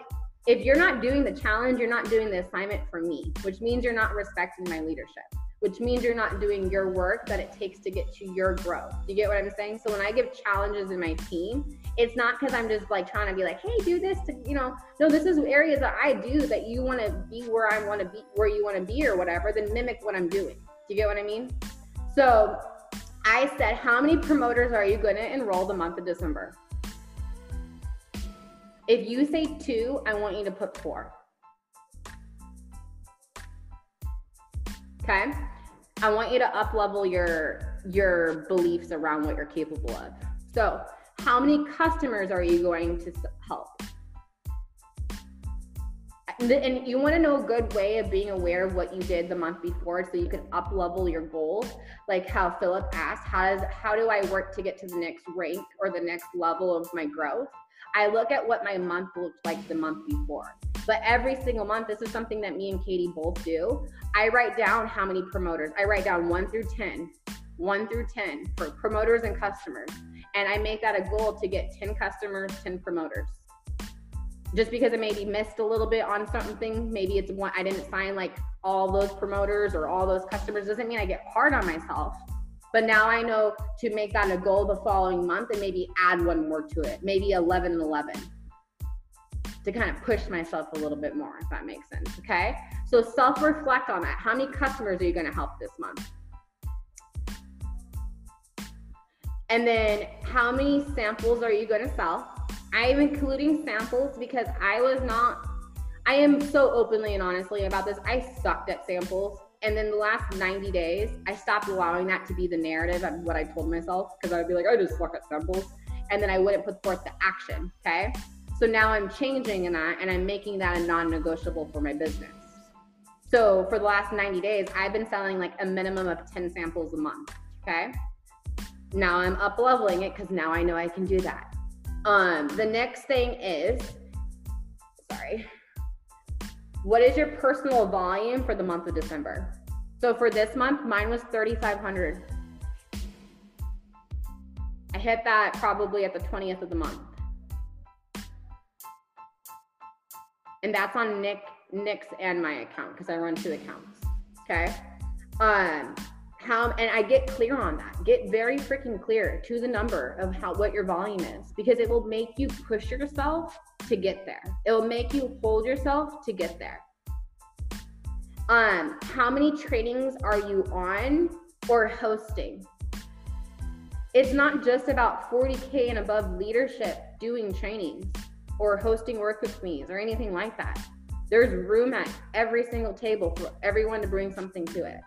A: if you're not doing the challenge, you're not doing the assignment for me, which means you're not respecting my leadership, which means you're not doing your work that it takes to get to your growth. Do you get what I'm saying? So when I give challenges in my team, it's not because I'm just like trying to be like, hey, do this to, you know, no, this is areas that I do that you want to be where I want to be, where you want to be or whatever, then mimic what I'm doing. Do you get what I mean? So I said, how many promoters are you going to enroll the month of December? If you say two, I want you to put four. Okay. I want you to up level your your beliefs around what you're capable of. So, how many customers are you going to help? And you want to know a good way of being aware of what you did the month before so you can up level your goals. Like how Philip asked, how does how do I work to get to the next rank or the next level of my growth? I look at what my month looked like the month before. But every single month, this is something that me and Katie both do. I write down how many promoters. I write down one through 10, one through 10 for promoters and customers. And I make that a goal to get 10 customers, 10 promoters. Just because I maybe missed a little bit on something, maybe it's one, I didn't sign like all those promoters or all those customers, doesn't mean I get hard on myself. But now I know to make that a goal the following month and maybe add one more to it, maybe 11 and 11 to kind of push myself a little bit more, if that makes sense. Okay. So self reflect on that. How many customers are you going to help this month? And then how many samples are you going to sell? I am including samples because I was not, I am so openly and honestly about this. I sucked at samples. And then the last 90 days, I stopped allowing that to be the narrative of what I told myself because I'd be like, I just fuck at samples. And then I wouldn't put forth the action. Okay. So now I'm changing in that and I'm making that a non negotiable for my business. So for the last 90 days, I've been selling like a minimum of 10 samples a month. Okay. Now I'm up leveling it because now I know I can do that. Um, the next thing is, sorry, what is your personal volume for the month of December? So for this month, mine was 3,500. I hit that probably at the 20th of the month. and that's on Nick Nick's and my account because I run two accounts. Okay. Um, how and I get clear on that. Get very freaking clear to the number of how what your volume is because it will make you push yourself to get there. It will make you hold yourself to get there. Um, how many trainings are you on or hosting? It's not just about 40k and above leadership doing trainings or hosting work with me or anything like that. There's room at every single table for everyone to bring something to it.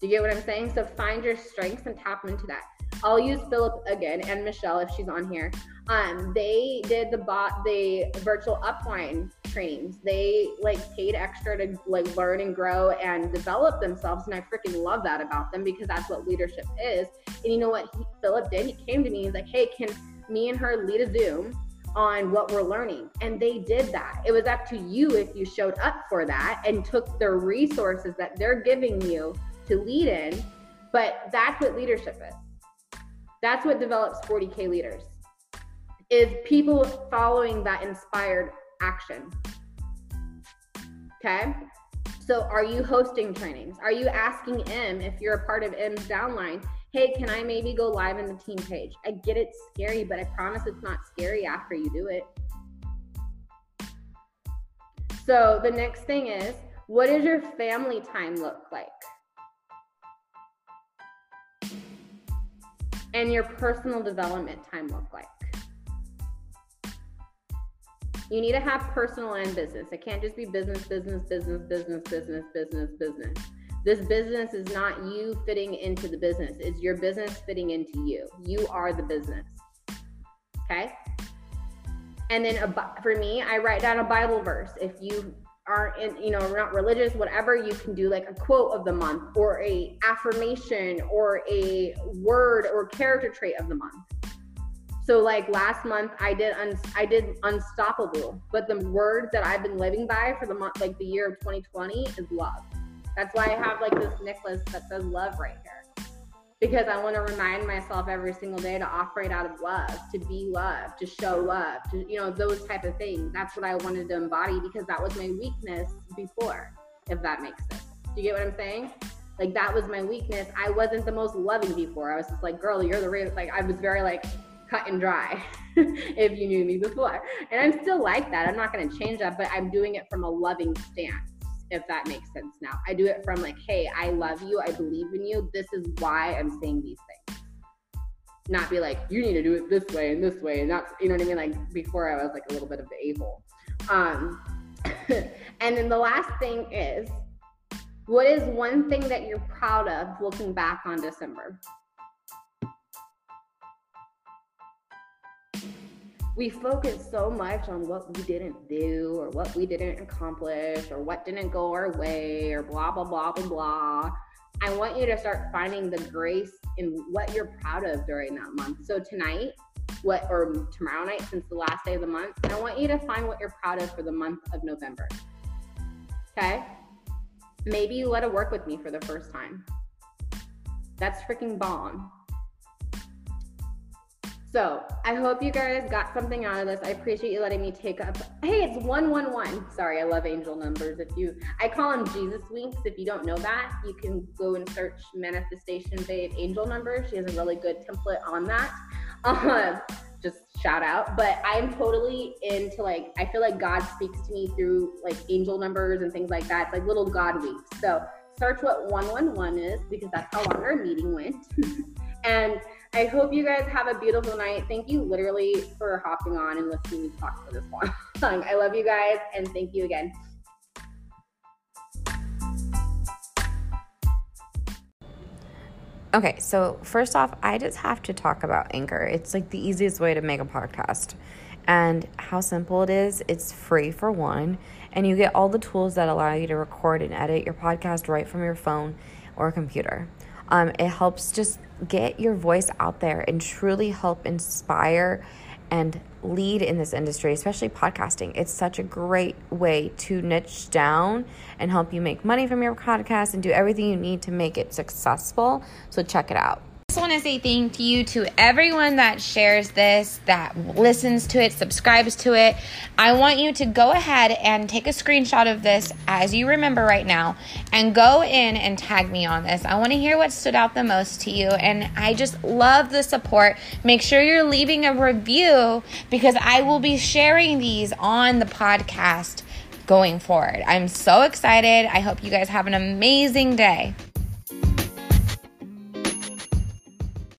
A: Do you get what I'm saying? So find your strengths and tap into that. I'll use Philip again and Michelle if she's on here. Um, they did the bot the virtual upline trainings. They like paid extra to like learn and grow and develop themselves, and I freaking love that about them because that's what leadership is. And you know what he, Philip did? He came to me. And he's like, "Hey, can me and her lead a Zoom?" on what we're learning. And they did that. It was up to you if you showed up for that and took the resources that they're giving you to lead in. But that's what leadership is. That's what develops 40K leaders is people following that inspired action. Okay. So are you hosting trainings? Are you asking M if you're a part of M's downline? hey, can I maybe go live in the team page? I get it's scary, but I promise it's not scary after you do it. So the next thing is, what does your family time look like? And your personal development time look like? You need to have personal and business. It can't just be business, business, business, business, business, business, business. This business is not you fitting into the business, it's your business fitting into you. You are the business. Okay? And then a, for me, I write down a Bible verse. If you aren't in, you know, we're not religious, whatever, you can do like a quote of the month or a affirmation or a word or character trait of the month. So like last month I did un- I did unstoppable, but the word that I've been living by for the month like the year of 2020 is love. That's why I have like this necklace that says love right here. Because I want to remind myself every single day to operate out of love, to be love, to show love, to you know, those type of things. That's what I wanted to embody because that was my weakness before, if that makes sense. Do you get what I'm saying? Like that was my weakness. I wasn't the most loving before. I was just like, girl, you're the real. Like I was very like cut and dry. if you knew me before, and I'm still like that. I'm not going to change that, but I'm doing it from a loving stance. If that makes sense now, I do it from like, hey, I love you. I believe in you. This is why I'm saying these things. Not be like, you need to do it this way and this way, and not, you know what I mean? Like before, I was like a little bit of the a. Um, and then the last thing is what is one thing that you're proud of looking back on December? We focus so much on what we didn't do or what we didn't accomplish or what didn't go our way or blah, blah, blah, blah, blah. I want you to start finding the grace in what you're proud of during that month. So tonight, what or tomorrow night since the last day of the month, I want you to find what you're proud of for the month of November. Okay? Maybe you let it work with me for the first time. That's freaking bomb. So I hope you guys got something out of this. I appreciate you letting me take up. Hey, it's one one one. Sorry, I love angel numbers. If you, I call them Jesus winks. If you don't know that, you can go and search Manifestation Babe angel numbers. She has a really good template on that. Um, just shout out. But I'm totally into like I feel like God speaks to me through like angel numbers and things like that. It's like little God weeks. So search what 111 is because that's how long our meeting went. and I hope you guys have a beautiful night. Thank you literally for hopping on and listening to me talk for this long. I love you guys and thank you again.
C: Okay, so first off, I just have to talk about Anchor. It's like the easiest way to make a podcast. And how simple it is. It's free for one, and you get all the tools that allow you to record and edit your podcast right from your phone or computer. Um, it helps just get your voice out there and truly help inspire and lead in this industry, especially podcasting. It's such a great way to niche down and help you make money from your podcast and do everything you need to make it successful. So check it out want to say thank you to everyone that shares this, that listens to it, subscribes to it. I want you to go ahead and take a screenshot of this as you remember right now and go in and tag me on this. I want to hear what stood out the most to you. And I just love the support. Make sure you're leaving a review because I will be sharing these on the podcast going forward. I'm so excited. I hope you guys have an amazing day.